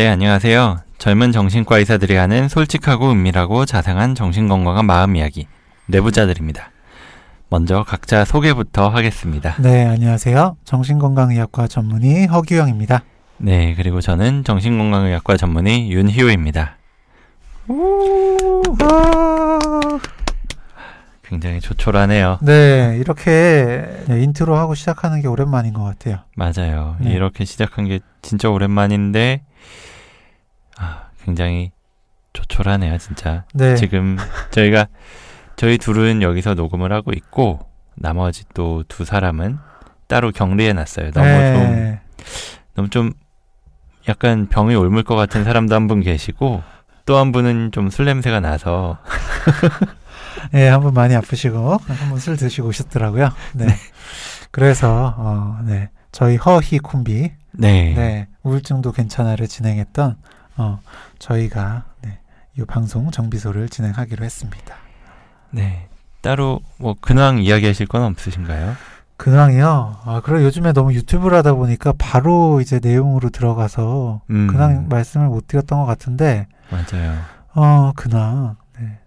네, 안녕하세요. 젊은 정신과 의사들이 하는 솔직하고 은밀하고 자상한 정신건강한 마음 이야기, 내부자들입니다. 먼저 각자 소개부터 하겠습니다. 네, 안녕하세요. 정신건강의학과 전문의 허규영입니다. 네, 그리고 저는 정신건강의학과 전문의 윤희호입니다. 굉장히 조촐하네요. 네, 이렇게 네, 인트로 하고 시작하는 게 오랜만인 것 같아요. 맞아요. 네. 이렇게 시작한 게 진짜 오랜만인데, 아, 굉장히 조촐하네요, 진짜. 네, 지금 저희가 저희 둘은 여기서 녹음을 하고 있고 나머지 또 두 사람은 따로 격리해 놨어요. 너무 좀 네, 너무 좀 약간 병이 옮을 것 같은 사람도 한 분 계시고 또 한 분은 좀 술 냄새가 나서 네, 한 분 많이 아프시고 한 분 술 드시고 오셨더라고요. 네, 그래서 어, 네, 저희 허희 콤비, 네. 네, 우울증도 괜찮아를 진행했던 어, 저희가 네, 이 방송 정비소를 진행하기로 했습니다. 네. 따로 뭐 근황 이야기하실 건 없으신가요? 근황이요. 아, 그래 요즘에 너무 유튜브를 하다 보니까 바로 이제 내용으로 들어가서 음. 근황 말씀을 못 드렸던 것 같은데 맞아요. 어, 근황. 네.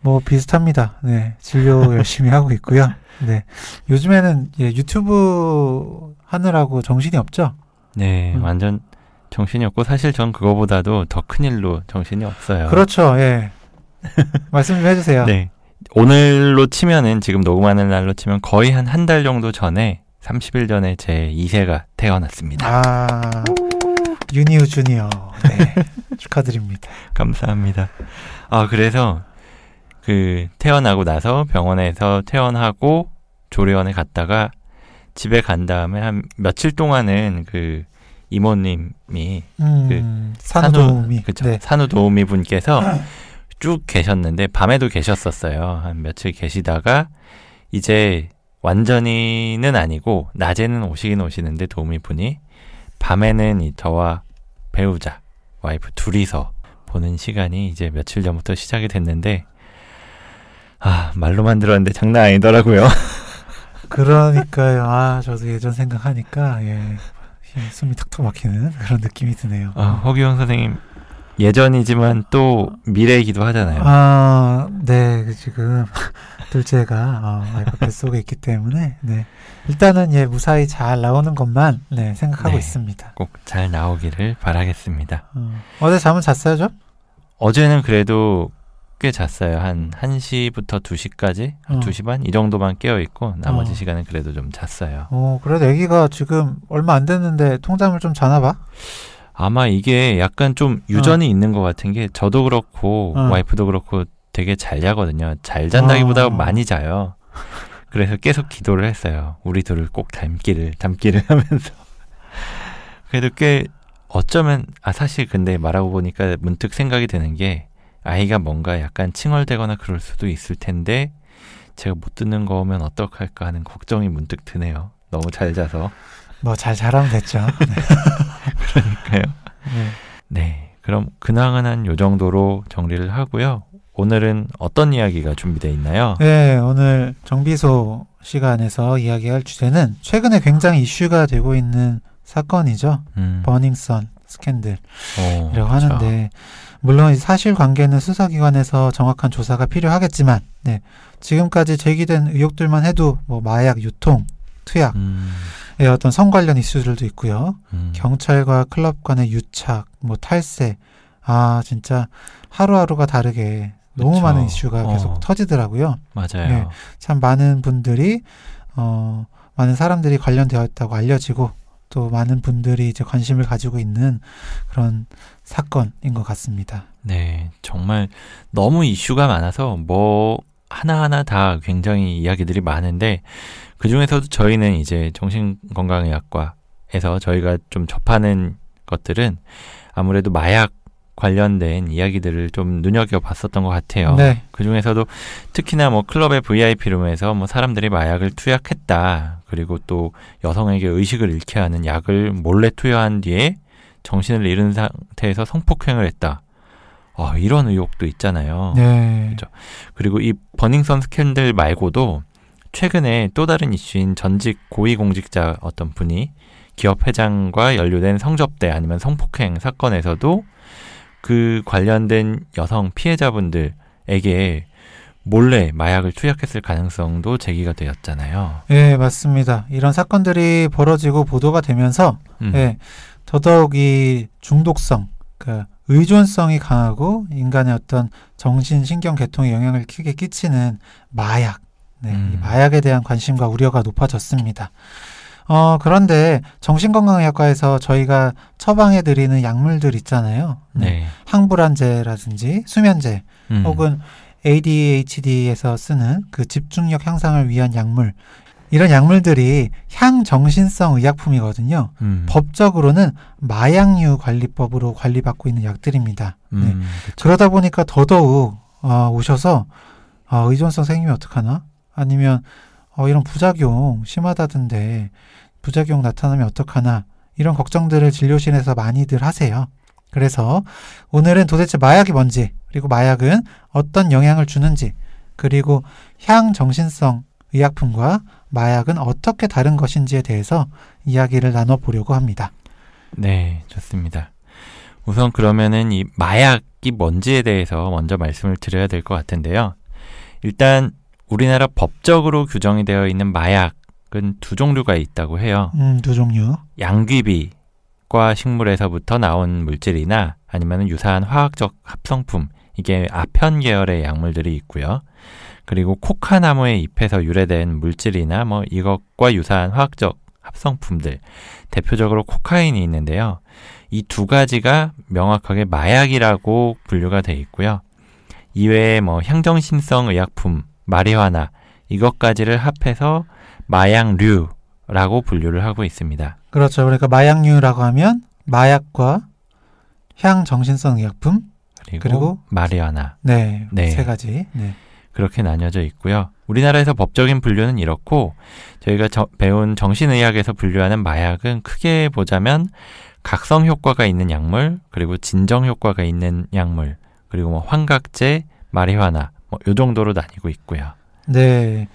뭐 비슷합니다. 네. 진료 열심히 하고 있고요. 네. 요즘에는 예, 유튜브 하느라고 정신이 없죠? 네. 음. 완전 정신이 없고 사실 전 그거보다도 더 큰 일로 정신이 없어요. 그렇죠. 예. 말씀 좀 해주세요. 네. 오늘로 치면은 지금 녹음하는 날로 치면 거의 한 한 달 정도 전에 30일 전에 제 2세가 태어났습니다. 아, 유니우 주니어. 네. 축하드립니다. 감사합니다. 아, 그래서 그 태어나고 나서 병원에서 퇴원하고 조리원에 갔다가 집에 간 다음에 한 며칠 동안은 그 이모님이 음, 산후도우미. 그쵸 네. 산후도우미 분께서 쭉 계셨는데 밤에도 계셨었어요. 한 며칠 계시다가 이제 완전히는 아니고 낮에는 오시긴 오시는데 도우미 분이 밤에는 이 저와 배우자 와이프 둘이서 보는 시간이 이제 며칠 전부터 시작이 됐는데 아 말로만 들었는데 장난 아니더라고요. 그러니까요. 아, 저도 예전 생각하니까, 예. 예, 숨이 턱턱 막히는 그런 느낌이 드네요. 아, 허기영 선생님 예전이지만 또 미래이기도 하잖아요. 아, 네, 그 지금 둘째가 어, 와이프 뱃속에 있기 때문에 네. 일단은 예 무사히 잘 나오는 것만 네 생각하고 네. 있습니다. 꼭 잘 나오기를 바라겠습니다. 어, 어제 잠은 잤어요 좀? 어제는 그래도 꽤 잤어요. 한 1시부터 2시까지? 어. 2시 반? 이 정도만 깨어있고, 나머지 어. 시간은 그래도 좀 잤어요. 어, 그래도 아기가 지금 얼마 안 됐는데 통잠을 좀 자나 봐. 아마 이게 약간 좀 유전이 있는 것 같은 게, 저도 그렇고, 어. 와이프도 그렇고 되게 잘 자거든요. 잘 잔다기보다 어. 많이 자요. 그래서 계속 기도를 했어요. 우리 둘을 꼭 닮기를, 닮기를 하면서. 그래도 꽤, 어쩌면, 아, 사실 근데 말하고 보니까 문득 생각이 드는 게, 아이가 뭔가 약간 칭얼대거나 그럴 수도 있을 텐데, 제가 못 듣는 거면 어떡할까 하는 걱정이 문득 드네요. 너무 잘 자서. 뭐 잘 자라면 됐죠. 그러니까요. 네. 네. 그럼 근황은 한 요 정도로 정리를 하고요. 오늘은 어떤 이야기가 준비되어 있나요? 네, 오늘 정비소 시간에서 이야기할 주제는 최근에 굉장히 이슈가 되고 있는 사건이죠. 음, 버닝썬 스캔들. 어, 이라고 그렇죠. 하는데 물론 이 사실관계는 수사기관에서 정확한 조사가 필요하겠지만 네, 지금까지 제기된 의혹들만 해도 뭐 마약 유통, 투약의 음, 어떤 성 관련 이슈들도 있고요. 음, 경찰과 클럽 간의 유착, 뭐 탈세, 아 진짜 하루하루가 다르게 너무 그쵸. 많은 이슈가 계속 어. 터지더라고요. 맞아요. 네. 참 많은 분들이 어 많은 사람들이 관련되어 있다고 알려지고 또 많은 분들이 이제 관심을 가지고 있는 그런 사건인 것 같습니다. 네, 정말 너무 이슈가 많아서 뭐 하나하나 다 굉장히 이야기들이 많은데 그 중에서도 저희는 이제 정신건강의학과에서 저희가 좀 접하는 것들은 아무래도 마약 관련된 이야기들을 좀 눈여겨 봤었던 것 같아요. 네, 그 중에서도 특히나 뭐 클럽의 VIP 룸에서 뭐 사람들이 마약을 투약했다. 그리고 또 여성에게 의식을 잃게 하는 약을 몰래 투여한 뒤에 정신을 잃은 상태에서 성폭행을 했다. 어, 이런 의혹도 있잖아요. 네, 그죠. 그리고 이 버닝썬 스캔들 말고도 최근에 또 다른 이슈인 전직 고위공직자 어떤 분이 기업 회장과 연루된 성접대 아니면 성폭행 사건에서도 그 관련된 여성 피해자분들에게 몰래 마약을 투약했을 가능성도 제기가 되었잖아요. 예, 맞습니다. 이런 사건들이 벌어지고 보도가 되면서 음. 예, 더더욱 이 중독성, 그 의존성이 강하고 인간의 어떤 정신 신경 계통에 영향을 크게 끼치는 마약, 네, 음. 이 마약에 대한 관심과 우려가 높아졌습니다. 어, 그런데 정신건강의학과에서 저희가 처방해 드리는 약물들 있잖아요. 네. 항불안제라든지 수면제 음. 혹은 ADHD에서 쓰는 그 집중력 향상을 위한 약물 이런 약물들이 향정신성 의약품이거든요. 음. 법적으로는 마약류 관리법으로 관리받고 있는 약들입니다. 네. 음, 그쵸. 그러다 보니까 더더욱 어, 오셔서 아, 의존성 생기면 어떡하나? 아니면 어, 이런 부작용 심하다던데 부작용 나타나면 어떡하나? 이런 걱정들을 진료실에서 많이들 하세요. 그래서 오늘은 도대체 마약이 뭔지, 그리고 마약은 어떤 영향을 주는지, 그리고 향정신성 의약품과 마약은 어떻게 다른 것인지에 대해서 이야기를 나눠보려고 합니다. 네, 좋습니다. 우선 그러면은 이 마약이 뭔지에 대해서 먼저 말씀을 드려야 될 것 같은데요. 일단 우리나라 법적으로 규정이 되어 있는 마약은 두 종류가 있다고 해요. 음, 두 종류. 양귀비과 식물에서부터 나온 물질이나 아니면 유사한 화학적 합성품, 이게 아편 계열의 약물들이 있고요. 그리고 코카나무의 잎에서 유래된 물질이나 뭐 이것과 유사한 화학적 합성품들, 대표적으로 코카인이 있는데요. 이 두 가지가 명확하게 마약이라고 분류가 돼 있고요. 이외에 뭐 향정신성 의약품, 마리화나 이것까지를 합해서 마약류라고 분류를 하고 있습니다. 그렇죠. 그러니까 마약류라고 하면 마약과 향정신성 의약품, 그리고, 그리고 마리화나 네, 네. 세 가지. 네. 그렇게 나뉘어져 있고요. 우리나라에서 법적인 분류는 이렇고 저희가 저- 배운 정신의학에서 분류하는 마약은 크게 보자면 각성 효과가 있는 약물, 그리고 진정 효과가 있는 약물, 그리고 뭐 환각제, 마리화나 뭐 요 정도로 나뉘고 있고요. 네.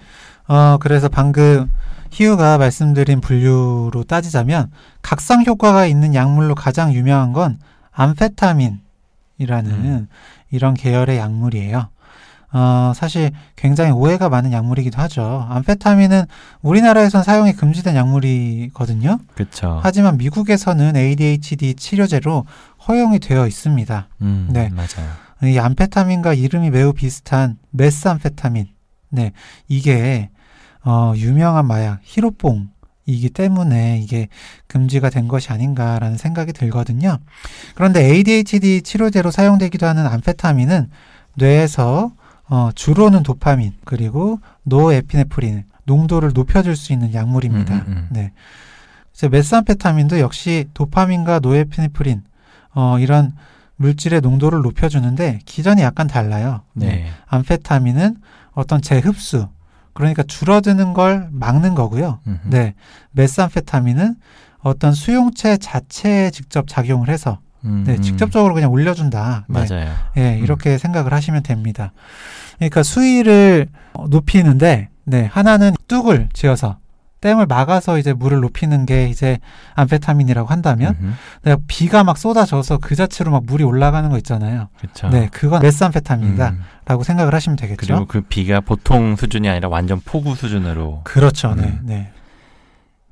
어, 그래서 방금 희우가 말씀드린 분류로 따지자면 각성 효과가 있는 약물로 가장 유명한 건 암페타민이라는 음. 이런 계열의 약물이에요. 어, 사실 굉장히 오해가 많은 약물이기도 하죠. 암페타민은 우리나라에선 사용이 금지된 약물이거든요. 그렇죠. 하지만 미국에서는 ADHD 치료제로 허용이 되어 있습니다. 음, 네. 맞아요. 이 암페타민과 이름이 매우 비슷한 메스암페타민. 네, 이게 어, 유명한 마약 히로뽕 이기 때문에 이게 금지가 된 것이 아닌가라는 생각이 들거든요. 그런데 ADHD 치료제로 사용되기도 하는 암페타민은 뇌에서 어, 주로는 도파민 그리고 노에피네프린 농도를 높여줄 수 있는 약물입니다. 음, 음, 음. 네. 이제 메스암페타민도 역시 도파민과 노에피네프린 어, 이런 물질의 농도를 높여주는데 기전이 약간 달라요. 네. 암페타민은 어떤 재흡수 그러니까 줄어드는 걸 막는 거고요. 음흠. 네. 메스암페타민은 어떤 수용체 자체에 직접 작용을 해서 음, 네, 음. 직접적으로 그냥 올려준다. 네. 맞아요. 예, 이렇게 생각을 하시면 됩니다. 그러니까 수위를 어, 높이는데, 네, 하나는 뚝을 지어서 댐을 막아서 이제 물을 높이는 게 이제 암페타민이라고 한다면, 음흠. 내가 비가 막 쏟아져서 그 자체로 막 물이 올라가는 거 있잖아요. 그렇죠. 네, 그건 메스암페타민이다라고 음. 생각을 하시면 되겠죠. 그리고 그 비가 보통 수준이 아니라 완전 폭우 수준으로 그렇죠. 네, 음. 네.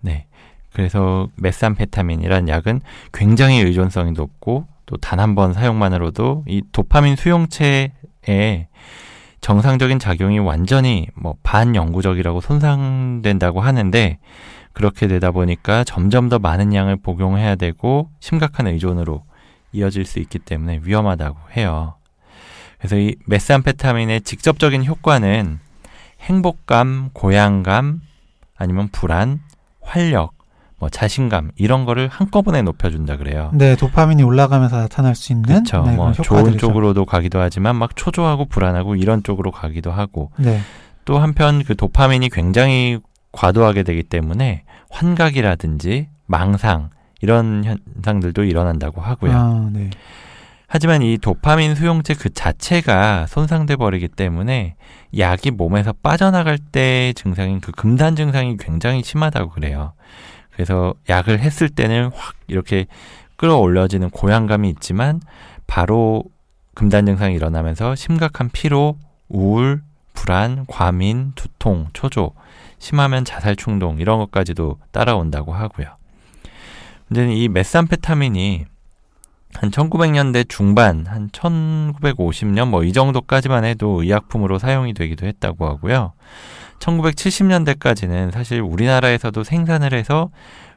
네. 그래서 메삼페타민이라는 약은 굉장히 의존성이 높고 또 단 한 번 사용만으로도 이 도파민 수용체에 정상적인 작용이 완전히 뭐 반영구적이라고 손상된다고 하는데 그렇게 되다 보니까 점점 더 많은 양을 복용해야 되고 심각한 의존으로 이어질 수 있기 때문에 위험하다고 해요. 그래서 이 메스암페타민의 직접적인 효과는 행복감, 고향감, 아니면 불안, 활력, 뭐 자신감 이런 거를 한꺼번에 높여준다 그래요. 네, 도파민이 올라가면서 나타날 수 있는 그렇죠. 네, 뭐 좋은. 쪽으로도 가기도 하지만 막 초조하고 불안하고 이런 쪽으로 가기도 하고 네, 또 한편 그 도파민이 굉장히 과도하게 되기 때문에 환각이라든지 망상 이런 현상들도 일어난다고 하고요. 아, 네. 하지만 이 도파민 수용체 그 자체가 손상돼 버리기 때문에 약이 몸에서 빠져나갈 때 증상인 그 금단 증상이 굉장히 심하다고 그래요. 그래서 약을 했을 때는 확 이렇게 끌어올려지는 고양감이 있지만 바로 금단 증상이 일어나면서 심각한 피로, 우울, 불안, 과민, 두통, 초조, 심하면 자살 충동 이런 것까지도 따라온다고 하고요. 문제는 이 메산페타민이 한 1900년대 중반, 한 1950년 뭐 이 정도까지만 해도 의약품으로 사용이 되기도 했다고 하고요. 1970년대까지는 사실 우리나라에서도 생산을 해서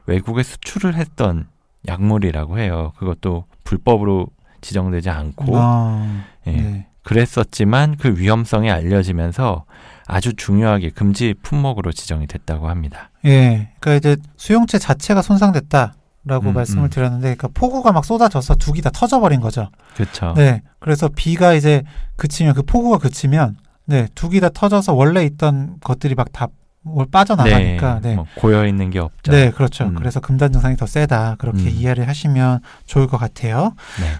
외국에 수출을 했던 약물이라고 해요. 그것도 불법으로 지정되지 않고 아, 예, 네. 그랬었지만 그 위험성이 알려지면서 아주 중요하게 금지 품목으로 지정이 됐다고 합니다. 예. 그러니까 이제 수용체 자체가 손상됐다 라고 음, 말씀을 음. 드렸는데, 그러니까 폭우가 막 쏟아져서 두기 다 터져버린 거죠. 그렇죠. 네. 그래서 비가 이제 그치면 그 폭우가 그치면, 네, 두기 다 터져서 원래 있던 것들이 막 다 빠져나가니까, 네. 뭐 고여 있는 게 없죠. 네, 그렇죠. 음. 그래서 금단 증상이 더 세다. 그렇게 음. 이해를 하시면 좋을 것 같아요.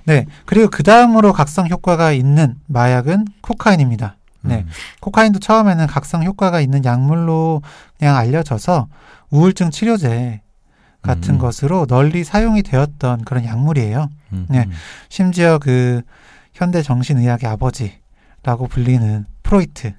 네. 네. 그리고 그 다음으로 각성 효과가 있는 마약은 코카인입니다. 네. 음. 코카인도 처음에는 각성 효과가 있는 약물로 그냥 알려져서 우울증 치료제 같은 음. 것으로 널리 사용이 되었던 그런 약물이에요. 음, 네. 음. 심지어 그 현대 정신의학의 아버지 라고 불리는 프로이트.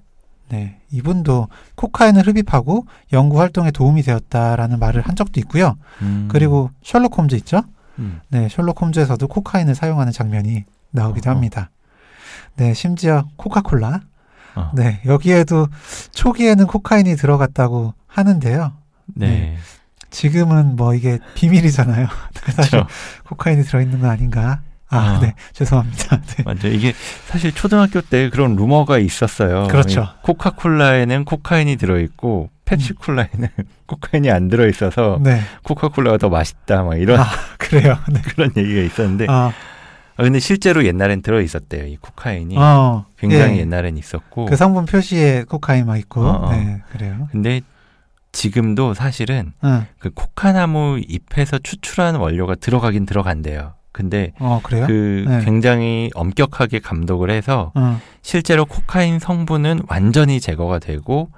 네. 이분도 코카인을 흡입하고 연구 활동에 도움이 되었다라는 말을 한 적도 있고요. 음. 그리고 셜록 홈즈 있죠? 음. 네, 셜록 홈즈에서도 코카인을 사용하는 장면이 나오기도 어허. 합니다. 네, 심지어 코카콜라. 어. 네, 여기에도 초기에는 코카인이 들어갔다고 하는데요. 네. 네. 지금은 뭐 이게 비밀이잖아요. 사실 그렇죠. 코카인이 들어있는 거 아닌가? 아, 아. 네, 죄송합니다. 네. 맞죠. 이게 사실 초등학교 때 그런 루머가 있었어요. 그렇죠. 이 코카콜라에는 코카인이 들어있고 펩시콜라에는 코카인이 안 들어있어서 네, 코카콜라가 더 맛있다. 막 이런 아, 그래요. 네. 그런 얘기가 있었는데, 아, 아, 근데 실제로 옛날엔 들어 있었대요. 이 코카인이 어, 굉장히 예. 옛날엔 있었고, 그 성분 표시에 코카인만 있고, 어, 어. 네, 그래요. 근데 지금도 사실은 응, 그 코카나무 잎에서 추출한 원료가 들어가긴 들어간대요. 근데 어? 그 네. 굉장히 엄격하게 감독을 해서 응, 실제로 코카인 성분은 완전히 제거가 되고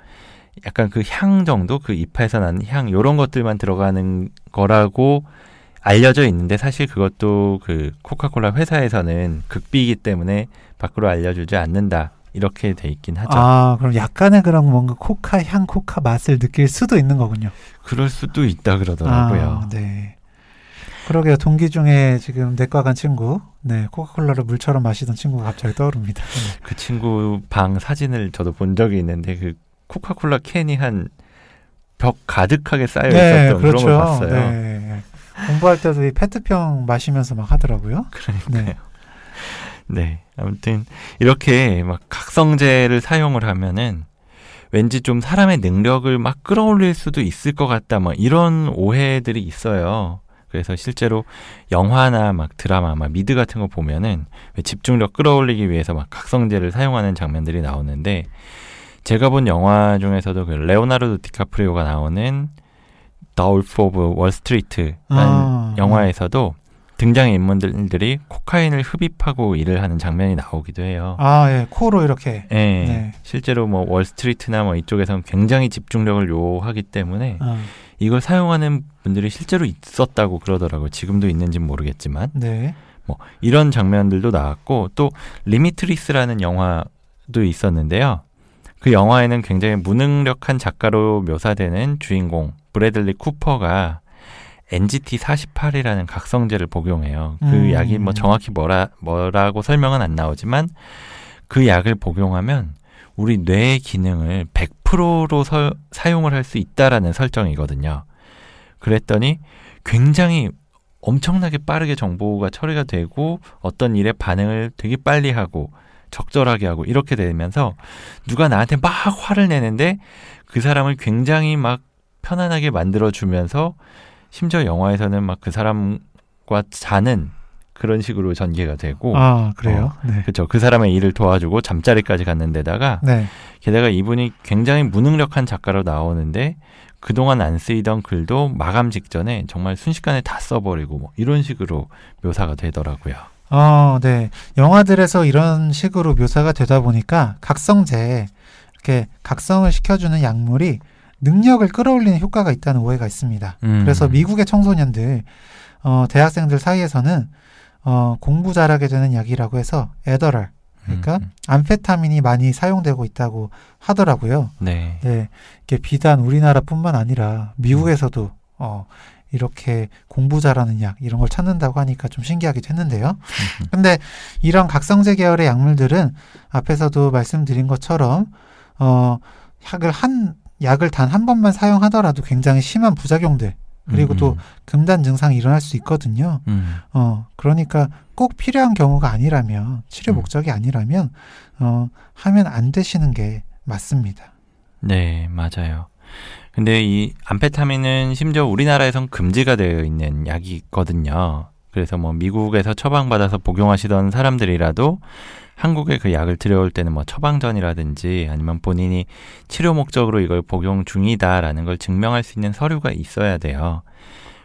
약간 그 향 정도 그 잎에서 나는 향 요런 것들만 들어가는 거라고 알려져 있는데 사실 그것도 그 코카콜라 회사에서는 극비이기 때문에 밖으로 알려주지 않는다 이렇게 돼 있긴 하죠. 아, 그럼 약간의 그런 뭔가 코카 향, 코카 맛을 느낄 수도 있는 거군요. 그럴 수도 있다 그러더라고요. 아, 네. 그러게요. 동기 중에 지금 내과 간 친구, 네, 코카콜라를 물처럼 마시던 친구가 갑자기 떠오릅니다. 네. 그 친구 방 사진을 저도 본 적이 있는데 그 코카콜라 캔이 한 벽 가득하게 쌓여 있었던 그런 걸 봤어요. 네. 공부할 때도 이 페트병 마시면서 막 하더라고요. 그러니까요. 네. 네. 아무튼 이렇게 막 각성제를 사용을 하면은 왠지 좀 사람의 능력을 막 끌어올릴 수도 있을 것 같다. 막 이런 오해들이 있어요. 그래서 실제로 영화나 막 드라마, 막 미드 같은 거 보면은 왜 집중력 끌어올리기 위해서 막 각성제를 사용하는 장면들이 나오는데 제가 본 영화 중에서도 그 레오나르도 디카프리오가 나오는 Wolf of Wall Street라는 아, 영화에서도 등장 인물들이 코카인을 흡입하고 일을 하는 장면이 나오기도 해요. 아, 예, 코로 이렇게. 예, 네. 실제로 뭐 월스트리트나 뭐 이쪽에서는 굉장히 집중력을 요하기 때문에 아, 이걸 사용하는 분들이 실제로 있었다고 그러더라고요. 지금도 있는지는 모르겠지만 네. 뭐 이런 장면들도 나왔고 또 Limitless라는 영화도 있었는데요. 그 영화에는 굉장히 무능력한 작가로 묘사되는 주인공 브래들리 쿠퍼가 NZT 48이라는 각성제를 복용해요. 그 음. 약이 뭐 정확히 뭐라 뭐라고 설명은 안 나오지만 그 약을 복용하면 우리 뇌의 기능을 100% 로 서, 사용을 할 수 있다라는 설정이거든요. 그랬더니 굉장히 엄청나게 빠르게 정보가 처리가 되고 어떤 일에 반응을 되게 빨리 하고 적절하게 하고 이렇게 되면서 누가 나한테 막 화를 내는데 그 사람을 굉장히 막 편안하게 만들어 주면서 심지어 영화에서는 막 그 사람과 자는 그런 식으로 전개가 되고 아, 그래요? 네. 그렇죠. 그 사람의 일을 도와주고 잠자리까지 갔는 데다가 네. 게다가 이분이 굉장히 무능력한 작가로 나오는데 그동안 안 쓰이던 글도 마감 직전에 정말 순식간에 다 써버리고 뭐 이런 식으로 묘사가 되더라고요. 어, 네. 영화들에서 이런 식으로 묘사가 되다 보니까 각성제, 이렇게 각성을 시켜주는 약물이 능력을 끌어올리는 효과가 있다는 오해가 있습니다. 음. 그래서 미국의 청소년들, 어, 대학생들 사이에서는 어, 공부 잘하게 되는 약이라고 해서 에더랄, 그러니까 음, 음. 암페타민이 많이 사용되고 있다고 하더라고요. 네. 네, 이게 비단 우리나라뿐만 아니라 미국에서도 어, 이렇게 공부 잘하는 약 이런 걸 찾는다고 하니까 좀 신기하기도 했는데요. 음, 근데 이런 각성제 계열의 약물들은 앞에서도 말씀드린 것처럼 어, 약을 한 약을 단 한 번만 사용하더라도 굉장히 심한 부작용들 그리고 음, 또 음. 금단 증상이 일어날 수 있거든요. 음. 어, 그러니까 꼭 필요한 경우가 아니라면, 치료 음. 목적이 아니라면, 어, 하면 안 되시는 게 맞습니다. 네, 맞아요. 근데 이 암페타민은 심지어 우리나라에선 금지가 되어 있는 약이 있거든요. 그래서 뭐 미국에서 처방받아서 복용하시던 사람들이라도 한국에 그 약을 들여올 때는 뭐 처방전이라든지 아니면 본인이 치료 목적으로 이걸 복용 중이다라는 걸 증명할 수 있는 서류가 있어야 돼요.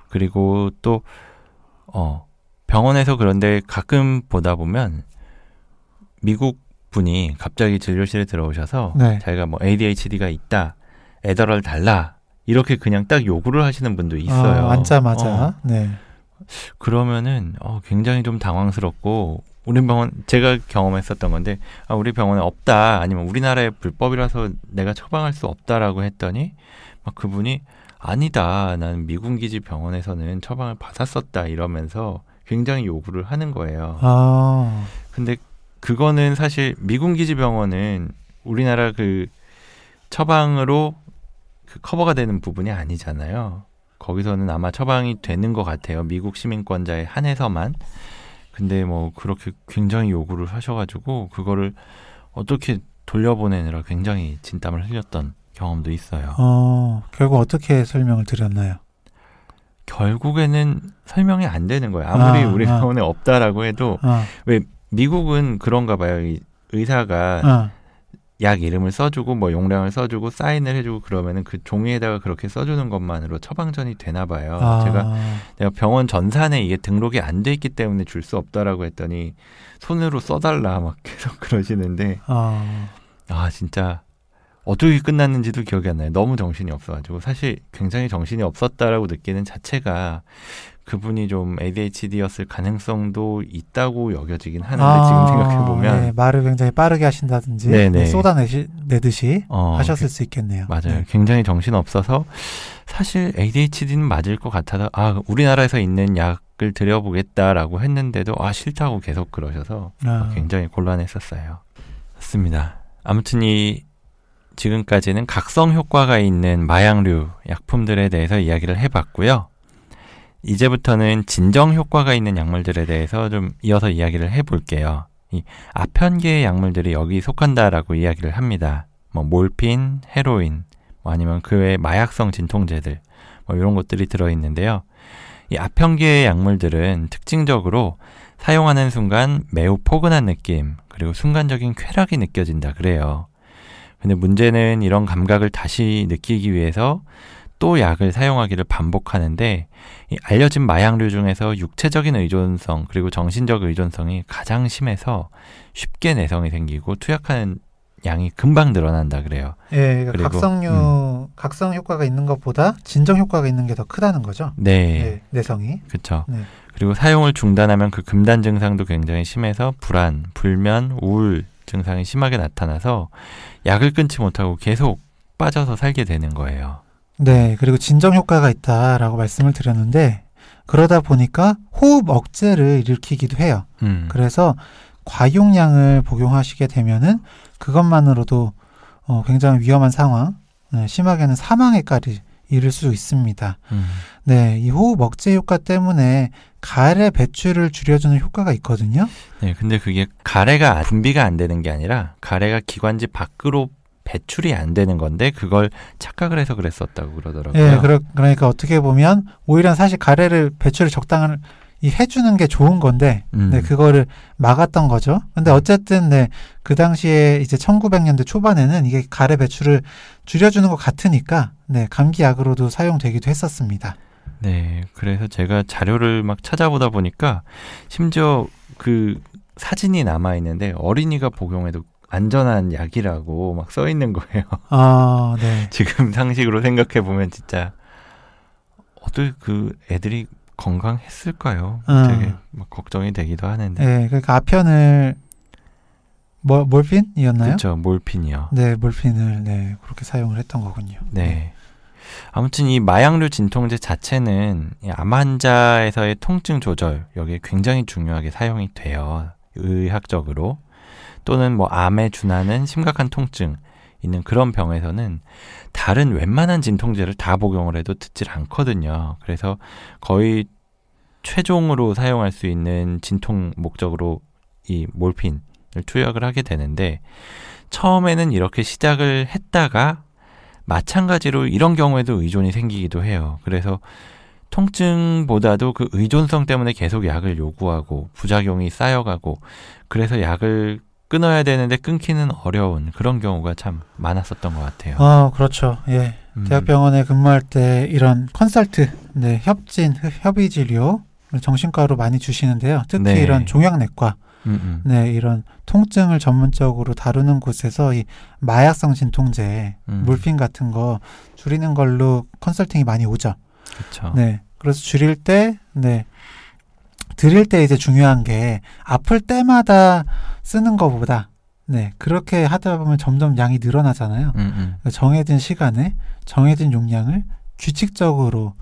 그리고 또, 어, 병원에서 그런데 가끔 보다 보면 미국 분이 갑자기 진료실에 들어오셔서 네. 자기가 뭐 ADHD가 있다, 에더럴 달라, 이렇게 그냥 딱 요구를 하시는 분도 있어요. 어, 앉자마자. 어, 네. 그러면은 어, 굉장히 좀 당황스럽고 우리 병원 제가 경험했었던 건데 아, 우리 병원에 없다 아니면 우리나라의 불법이라서 내가 처방할 수 없다라고 했더니 막 그분이 아니다 나는 미군 기지 병원에서는 처방을 받았었다 이러면서 굉장히 요구를 하는 거예요. 아, 근데 그거는 사실 미군 기지 병원은 우리나라 그 처방으로 그 커버가 되는 부분이 아니잖아요. 거기서는 아마 처방이 되는 것 같아요. 미국 시민권자에 한해서만. 근데 뭐 그렇게 굉장히 요구를 하셔가지고 그거를 어떻게 돌려보내느라 굉장히 진땀을 흘렸던 경험도 있어요. 어, 결국 어떻게 설명을 드렸나요? 결국에는 설명이 안 되는 거예요. 아무리 아, 우리 아. 병원에 없다라고 해도 아, 미국은 그런가 봐요. 이 의사가 아, 약 이름을 써주고 뭐 용량을 써주고 사인을 해주고 그러면은 그 종이에다가 그렇게 써주는 것만으로 처방전이 되나 봐요. 아, 제가 내가 병원 전산에 이게 등록이 안 돼 있기 때문에 줄 수 없다라고 했더니 손으로 써달라 막 계속 그러시는데 아, 아 진짜 어떻게 끝났는지도 기억이 안 나요. 너무 정신이 없어가지고 사실 굉장히 정신이 없었다라고 느끼는 자체가 그분이 좀 ADHD였을 가능성도 있다고 여겨지긴 하는데 아, 지금 생각해 보면 네, 말을 굉장히 빠르게 하신다든지 네네. 네, 쏟아내듯이 어, 하셨을 수 있겠네요. 맞아요. 네. 굉장히 정신 없어서 사실 ADHD는 맞을 것 같아서 아 우리나라에서 있는 약을 드려보겠다라고 했는데도 아 싫다고 계속 그러셔서 아, 굉장히 곤란했었어요. 맞습니다. 아무튼 이 지금까지는 각성 효과가 있는 마약류 약품들에 대해서 이야기를 해봤고요. 이제부터는 진정 효과가 있는 약물들에 대해서 좀 이어서 이야기를 해볼게요. 이 아편계의 약물들이 여기 속한다라고 이야기를 합니다. 뭐 몰핀, 헤로인, 뭐 아니면 그 외 마약성 진통제들, 뭐 이런 것들이 들어있는데요. 이 아편계의 약물들은 특징적으로 사용하는 순간 매우 포근한 느낌, 그리고 순간적인 쾌락이 느껴진다 그래요. 근데 문제는 이런 감각을 다시 느끼기 위해서 또 약을 사용하기를 반복하는데 이 알려진 마약류 중에서 육체적인 의존성 그리고 정신적 의존성이 가장 심해서 쉽게 내성이 생기고 투약하는 양이 금방 늘어난다 그래요. 예, 그러니까 그리고, 음. 각성류, 각성 효과가 있는 것보다 진정 효과가 있는 게 더 크다는 거죠. 네, 네, 내성이. 그렇죠. 네. 그리고 사용을 중단하면 그 금단 증상도 굉장히 심해서 불안, 불면, 우울 증상이 심하게 나타나서 약을 끊지 못하고 계속 빠져서 살게 되는 거예요. 네, 그리고 진정 효과가 있다라고 말씀을 드렸는데 그러다 보니까 호흡 억제를 일으키기도 해요. 음. 그래서 과용량을 복용하시게 되면은 그것만으로도 어, 굉장히 위험한 상황, 네, 심하게는 사망에까지 이를 수 있습니다. 음. 네, 이 호흡 억제 효과 때문에 가래 배출을 줄여주는 효과가 있거든요. 네, 근데 그게 가래가 분비가 안 되는 게 아니라 가래가 기관지 밖으로 배출이 안 되는 건데 그걸 착각을 해서 그랬었다고 그러더라고요. 예, 그러, 그러니까 어떻게 보면 오히려 사실 가래를 배출을 적당한 이 해주는 게 좋은 건데, 음. 네, 그거를 막았던 거죠. 근데 어쨌든, 네, 그 당시에 이제 1900년대 초반에는 이게 가래 배출을 줄여주는 것 같으니까, 네, 감기약으로도 사용되기도 했었습니다. 네, 그래서 제가 자료를 막 찾아보다 보니까 심지어 그 사진이 남아 있는데 어린이가 복용해도 안전한 약이라고 막 써 있는 거예요. 아, 네. 지금 상식으로 생각해 보면 진짜 어떻게 그 애들이 건강했을까요? 음. 되게 막 걱정이 되기도 하는데. 네, 그러니까 아편을 뭐 몰핀이었나요? 그렇죠. 몰핀이요. 네, 몰핀을 네 그렇게 사용을 했던 거군요. 네. 아무튼 이 마약류 진통제 자체는 이암 환자에서의 통증 조절 여기에 굉장히 중요하게 사용이 돼요. 의학적으로 또는 뭐 암에 준하는 심각한 통증 있는 그런 병에서는 다른 웬만한 진통제를 다 복용을 해도 듣질 않거든요. 그래서 거의 최종으로 사용할 수 있는 진통 목적으로 이 몰핀을 투약을 하게 되는데 처음에는 이렇게 시작을 했다가 마찬가지로 이런 경우에도 의존이 생기기도 해요. 그래서 통증보다도 그 의존성 때문에 계속 약을 요구하고 부작용이 쌓여가고 그래서 약을 끊어야 되는데 끊기는 어려운 그런 경우가 참 많았었던 것 같아요. 아, 그렇죠. 예. 음, 대학병원에 근무할 때 이런 컨설트, 네, 협진, 협의 진료 정신과로 많이 주시는데요. 특히 네. 이런 종양내과, 음, 음. 네, 이런 통증을 전문적으로 다루는 곳에서 이 마약성 진통제, 음. 몰핀 같은 거 줄이는 걸로 컨설팅이 많이 오죠. 그렇죠. 네. 그래서 줄일 때, 네. 드릴 때 이제 중요한 게 아플 때마다 쓰는 것보다 네. 그렇게 하다 보면 점점 양이 늘어나잖아요. 음, 음. 정해진 시간에 정해진 용량을 규칙적으로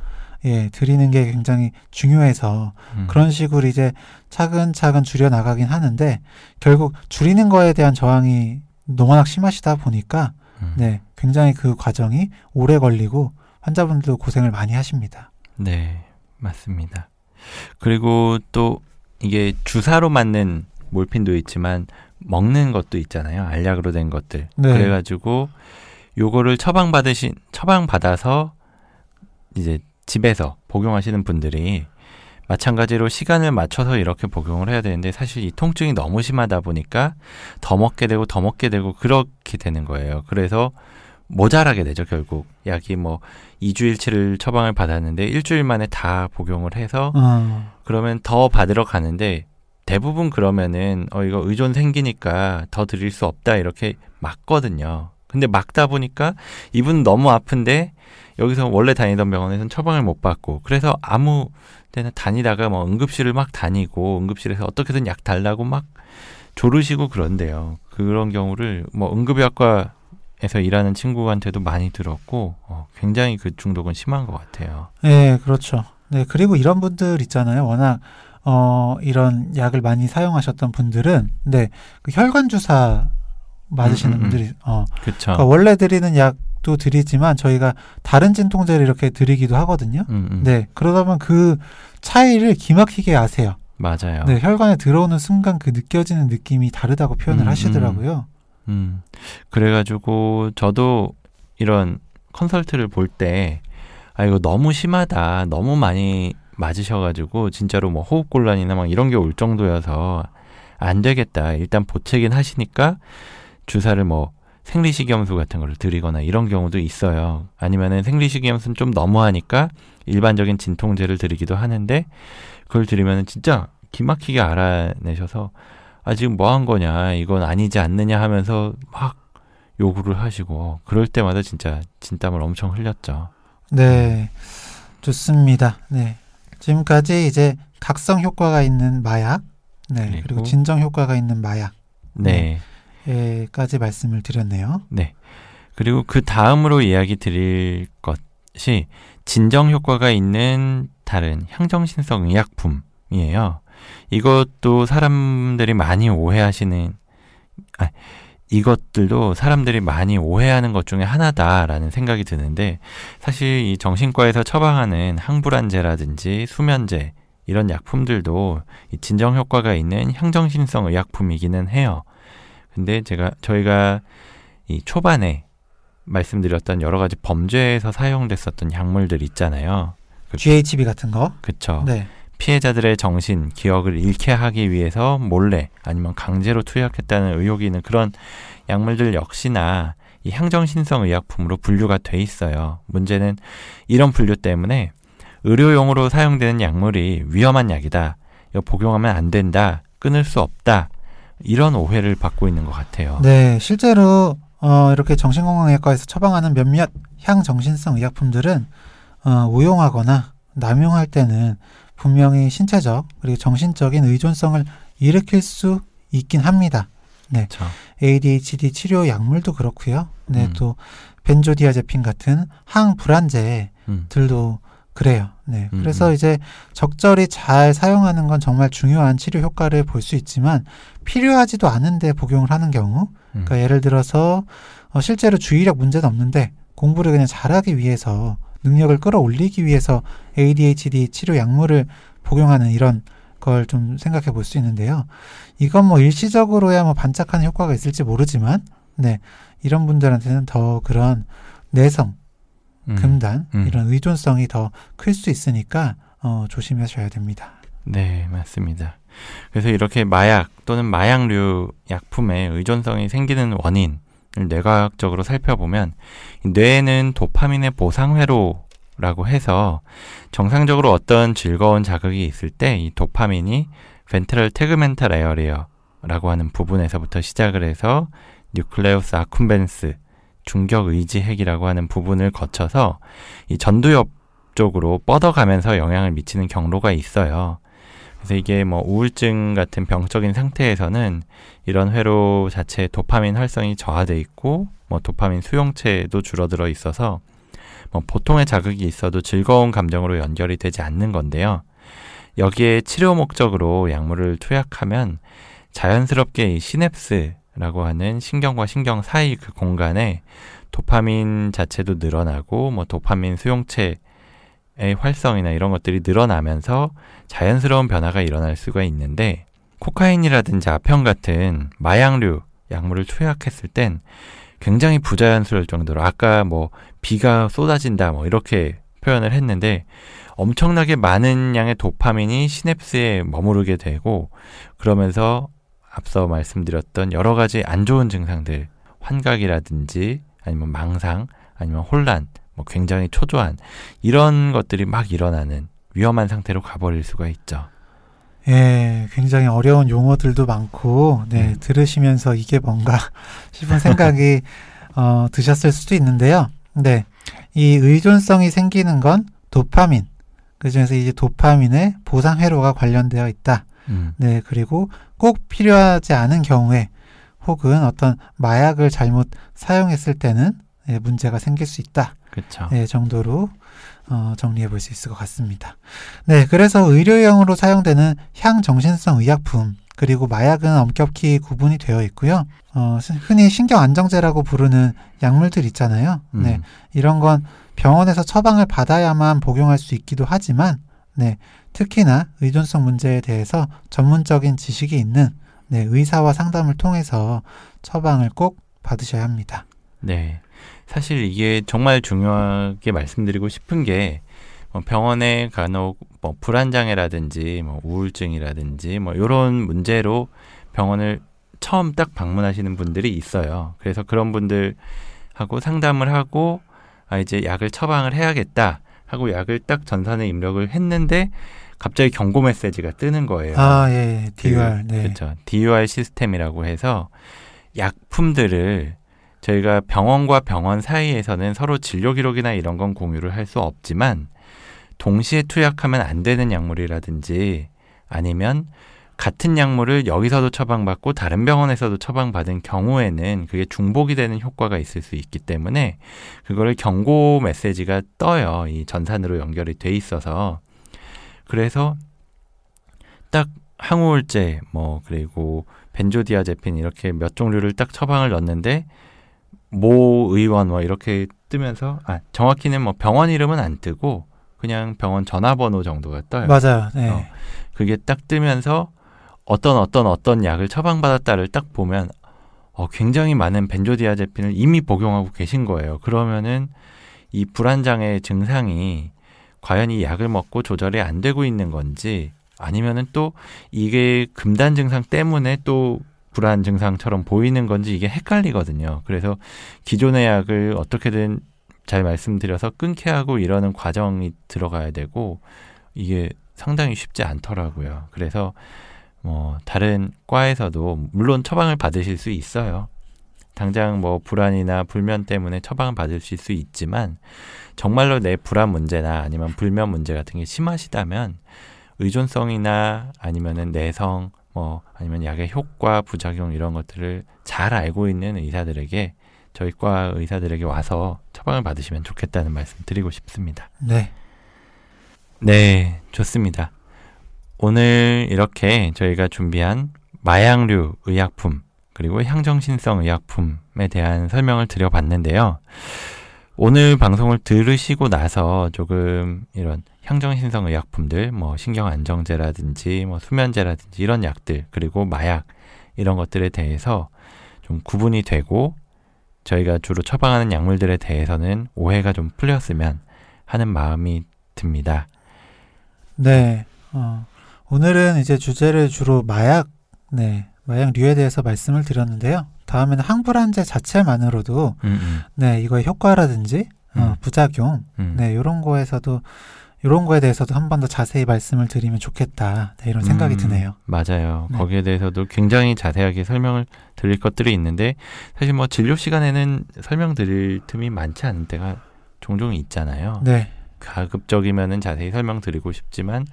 예, 드리는 게 굉장히 중요해서 음. 그런 식으로 이제 차근차근 줄여 나가긴 하는데 결국 줄이는 거에 대한 저항이 너무나 심하시다 보니까 음. 네, 굉장히 그 과정이 오래 걸리고 환자분들도 고생을 많이 하십니다. 네, 맞습니다. 그리고 또 이게 주사로 맞는 몰핀도 있지만 먹는 것도 있잖아요. 알약으로 된 것들. 네. 그래가지고 요거를 처방 받으신 처방 받아서 이제 집에서 복용하시는 분들이 마찬가지로 시간을 맞춰서 이렇게 복용을 해야 되는데 사실 이 통증이 너무 심하다 보니까 더 먹게 되고 더 먹게 되고 그렇게 되는 거예요. 그래서 모자라게 되죠, 결국. 약이 뭐 2주일치를 처방을 받았는데 일주일 만에 다 복용을 해서 어, 그러면 더 받으러 가는데 대부분 그러면은 어 이거 의존 생기니까 더 드릴 수 없다 이렇게 막거든요. 근데 막다 보니까 이분 너무 아픈데 여기서 원래 다니던 병원에서는 처방을 못 받고 그래서 아무 때나 다니다가 뭐 응급실을 막 다니고 응급실에서 어떻게든 약 달라고 막 조르시고 그런데요. 그런 경우를 뭐 응급의학과 에서 일하는 친구한테도 많이 들었고 어, 굉장히 그 중독은 심한 것 같아요. 네, 그렇죠. 네, 그리고 이런 분들 있잖아요. 워낙 어, 이런 약을 많이 사용하셨던 분들은 네, 그 혈관 주사 맞으시는 음, 음, 음. 분들이 어, 그렇죠. 그러니까 원래 드리는 약도 드리지만 저희가 다른 진통제를 이렇게 드리기도 하거든요. 음, 음. 네, 그러다 보면 그 차이를 기막히게 아세요. 맞아요. 네, 혈관에 들어오는 순간 그 느껴지는 느낌이 다르다고 표현을 음, 하시더라고요. 음. 그래가지고 저도 이런 컨설트를 볼 때 아 이거 너무 심하다, 너무 많이 맞으셔가지고 진짜로 뭐 호흡곤란이나 막 이런 게 올 정도여서 안 되겠다. 일단 보채긴 하시니까 주사를 뭐 생리식염수 같은 거를 드리거나 이런 경우도 있어요. 아니면은 생리식염수는 좀 너무하니까 일반적인 진통제를 드리기도 하는데 그걸 드리면은 진짜 기막히게 알아내셔서 아 지금 뭐 한 거냐 이건 아니지 않느냐 하면서 막 요구를 하시고 그럴 때마다 진짜 진땀을 엄청 흘렸죠. 네, 좋습니다. 네, 지금까지 이제 각성 효과가 있는 마약, 네, 그리고 그리고 진정 효과가 있는 마약. 네. 에까지 말씀을 드렸네요. 네. 그리고 그 다음으로 이야기 드릴 것이 진정 효과가 있는 다른 향정신성 의약품이에요. 이것도 사람들이 많이 오해하시는, 아, 이것들도 사람들이 많이 오해하는 것 중에 하나다라는 생각이 드는데, 사실 이 정신과에서 처방하는 항불안제라든지 수면제, 이런 약품들도 이 진정 효과가 있는 향정신성 의약품이기는 해요. 근데 제가, 저희가 이 초반에 말씀드렸던 여러 가지 범죄에서 사용됐었던 약물들 있잖아요. GHB 같은 거. 그쵸. 네, 피해자들의 정신, 기억을 잃게 하기 위해서 몰래 아니면 강제로 투약했다는 의혹이 있는 그런 약물들 역시나 이 향정신성 의약품으로 분류가 돼 있어요. 문제는 이런 분류 때문에 의료용으로 사용되는 약물이 위험한 약이다. 이거 복용하면 안 된다. 끊을 수 없다. 이런 오해를 받고 있는 것 같아요. 네, 실제로 어, 이렇게 정신건강의학과에서 처방하는 몇몇 향정신성 의약품들은 어, 우용하거나 남용할 때는 분명히 신체적 그리고 정신적인 의존성을 일으킬 수 있긴 합니다. 네, 그렇죠. ADHD 치료 약물도 그렇고요. 네, 음. 또 벤조디아제핀 같은 항불안제 음. 들도 그래요. 네. 음, 그래서 음. 이제 적절히 잘 사용하는 건 정말 중요한 치료 효과를 볼 수 있지만 필요하지도 않은데 복용을 하는 경우, 음. 그러니까 예를 들어서 어, 실제로 주의력 문제는 없는데 공부를 그냥 잘하기 위해서 능력을 끌어올리기 위해서 ADHD 치료 약물을 복용하는 이런 걸 좀 생각해 볼 수 있는데요. 이건 뭐 일시적으로야 뭐 반짝하는 효과가 있을지 모르지만, 네. 이런 분들한테는 더 그런 내성, 음. 금단 음. 이런 의존성이 더 클 수 있으니까 어, 조심하셔야 됩니다. 네, 맞습니다. 그래서 이렇게 마약 또는 마약류 약품에 의존성이 생기는 원인을 뇌과학적으로 살펴보면 이 뇌에는 도파민의 보상 회로라고 해서 정상적으로 어떤 즐거운 자극이 있을 때 이 도파민이 ventral tegmental area라고 하는 부분에서부터 시작을 해서 nucleus accumbens 중격의지핵이라고 하는 부분을 거쳐서 이 전두엽 쪽으로 뻗어가면서 영향을 미치는 경로가 있어요. 그래서 이게 뭐 우울증 같은 병적인 상태에서는 이런 회로 자체의 도파민 활성이 저하돼 있고 뭐 도파민 수용체도 줄어들어 있어서 뭐 보통의 자극이 있어도 즐거운 감정으로 연결이 되지 않는 건데요. 여기에 치료 목적으로 약물을 투약하면 자연스럽게 이 시냅스라고 하는 신경과 신경 사이 그 공간에 도파민 자체도 늘어나고 뭐 도파민 수용체 의 활성이나 이런 것들이 늘어나면서 자연스러운 변화가 일어날 수가 있는데 코카인이라든지 아편 같은 마약류 약물을 투약했을 땐 굉장히 부자연스러울 정도로 아까 뭐 비가 쏟아진다 뭐 이렇게 표현을 했는데 엄청나게 많은 양의 도파민이 시냅스에 머무르게 되고 그러면서 앞서 말씀드렸던 여러 가지 안 좋은 증상들 환각이라든지 아니면 망상 아니면 혼란 뭐 굉장히 초조한 이런 것들이 막 일어나는 위험한 상태로 가버릴 수가 있죠. 예, 굉장히 어려운 용어들도 많고, 네, 음. 들으시면서 이게 뭔가 싶은 생각이 어, 드셨을 수도 있는데요. 네, 이 의존성이 생기는 건 도파민, 그 중에서 이제 도파민의 보상 회로가 관련되어 있다. 음, 네, 그리고 꼭 필요하지 않은 경우에 혹은 어떤 마약을 잘못 사용했을 때는 예, 문제가 생길 수 있다. 그렇죠. 네, 정도로 어, 정리해 볼 수 있을 것 같습니다. 네, 그래서 의료용으로 사용되는 향정신성 의약품 그리고 마약은 엄격히 구분이 되어 있고요. 어, 시- 흔히 신경 안정제라고 부르는 약물들 있잖아요. 음, 네, 이런 건 병원에서 처방을 받아야만 복용할 수 있기도 하지만, 네, 특히나 의존성 문제에 대해서 전문적인 지식이 있는 네, 의사와 상담을 통해서 처방을 꼭 받으셔야 합니다. 네. 사실 이게 정말 중요하게 말씀드리고 싶은 게뭐 병원에 간혹 뭐 불안장애라든지 뭐 우울증이라든지 뭐 이런 문제로 병원을 처음 딱 방문하시는 분들이 있어요. 그래서 그런 분들하고 상담을 하고 아 이제 약을 처방을 해야겠다 하고 약을 딱 전산에 입력을 했는데 갑자기 경고 메시지가 뜨는 거예요. 아, 예, DUR, 네. 그렇죠. DUR 시스템이라고 해서 약품들을 저희가 병원과 병원 사이에서는 서로 진료 기록이나 이런 건 공유를 할 수 없지만 동시에 투약하면 안 되는 약물이라든지 아니면 같은 약물을 여기서도 처방받고 다른 병원에서도 처방받은 경우에는 그게 중복이 되는 효과가 있을 수 있기 때문에 그거를 경고 메시지가 떠요. 이 전산으로 연결이 돼 있어서 그래서 딱 항우울제 뭐 그리고 벤조디아제핀 이렇게 몇 종류를 딱 처방을 넣었는데 모 의원 뭐 이렇게 뜨면서 아 정확히는 뭐 병원 이름은 안 뜨고 그냥 병원 전화번호 정도가 떠요. 맞아요. 네. 어. 그게 딱 뜨면서 어떤 어떤 어떤 약을 처방받았다를 딱 보면 어, 굉장히 많은 벤조디아제핀을 이미 복용하고 계신 거예요. 그러면은 이 불안장애 증상이 과연 이 약을 먹고 조절이 안 되고 있는 건지 아니면은 또 이게 금단 증상 때문에 또 불안 증상처럼 보이는 건지 이게 헷갈리거든요. 그래서 기존의 약을 어떻게든 잘 말씀드려서 끊게 하고 이러는 과정이 들어가야 되고 이게 상당히 쉽지 않더라고요. 그래서 뭐 다른 과에서도 물론 처방을 받으실 수 있어요. 당장 뭐 불안이나 불면 때문에 처방을 받으실 수 있지만 정말로 내 불안 문제나 아니면 불면 문제 같은 게 심하시다면 의존성이나 아니면은 내성 뭐 아니면 약의 효과 부작용 이런 것들을 잘 알고 있는 의사들에게 저희 과 의사들에게 와서 처방을 받으시면 좋겠다는 말씀 드리고 싶습니다. 네. 네, 좋습니다. 오늘 이렇게 저희가 준비한 마약류 의약품 그리고 향정신성 의약품에 대한 설명을 드려봤는데요. 오늘 방송을 들으시고 나서 조금 이런 향정신성 의약품들, 뭐 신경 안정제라든지 뭐 수면제라든지 이런 약들 그리고 마약 이런 것들에 대해서 좀 구분이 되고 저희가 주로 처방하는 약물들에 대해서는 오해가 좀 풀렸으면 하는 마음이 듭니다. 네. 어, 오늘은 이제 주제를 주로 마약, 네, 마약류에 대해서 말씀을 드렸는데요. 다음에는 항불안제 자체만으로도 음, 음, 네, 이거의 효과라든지 어, 음. 부작용, 음. 네, 이런 거에서도 이런 거에 대해서도 한 번 더 자세히 말씀을 드리면 좋겠다. 네, 이런 생각이 음, 드네요. 맞아요. 네. 거기에 대해서도 굉장히 자세하게 설명을 드릴 것들이 있는데 사실 뭐 진료 시간에는 설명 드릴 틈이 많지 않은 때가 종종 있잖아요. 네, 가급적이면은 자세히 설명드리고 싶지만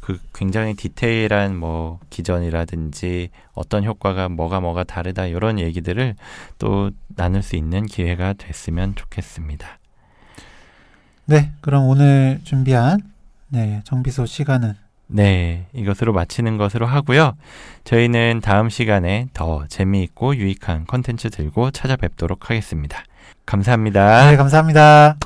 그 굉장히 디테일한 뭐 기전이라든지 어떤 효과가 뭐가 뭐가 다르다 이런 얘기들을 또 나눌 수 있는 기회가 됐으면 좋겠습니다. 네, 그럼 오늘 준비한 네 정비소 시간은 네, 이것으로 마치는 것으로 하고요. 저희는 다음 시간에 더 재미있고 유익한 컨텐츠 들고 찾아뵙도록 하겠습니다. 감사합니다. 네, 감사합니다.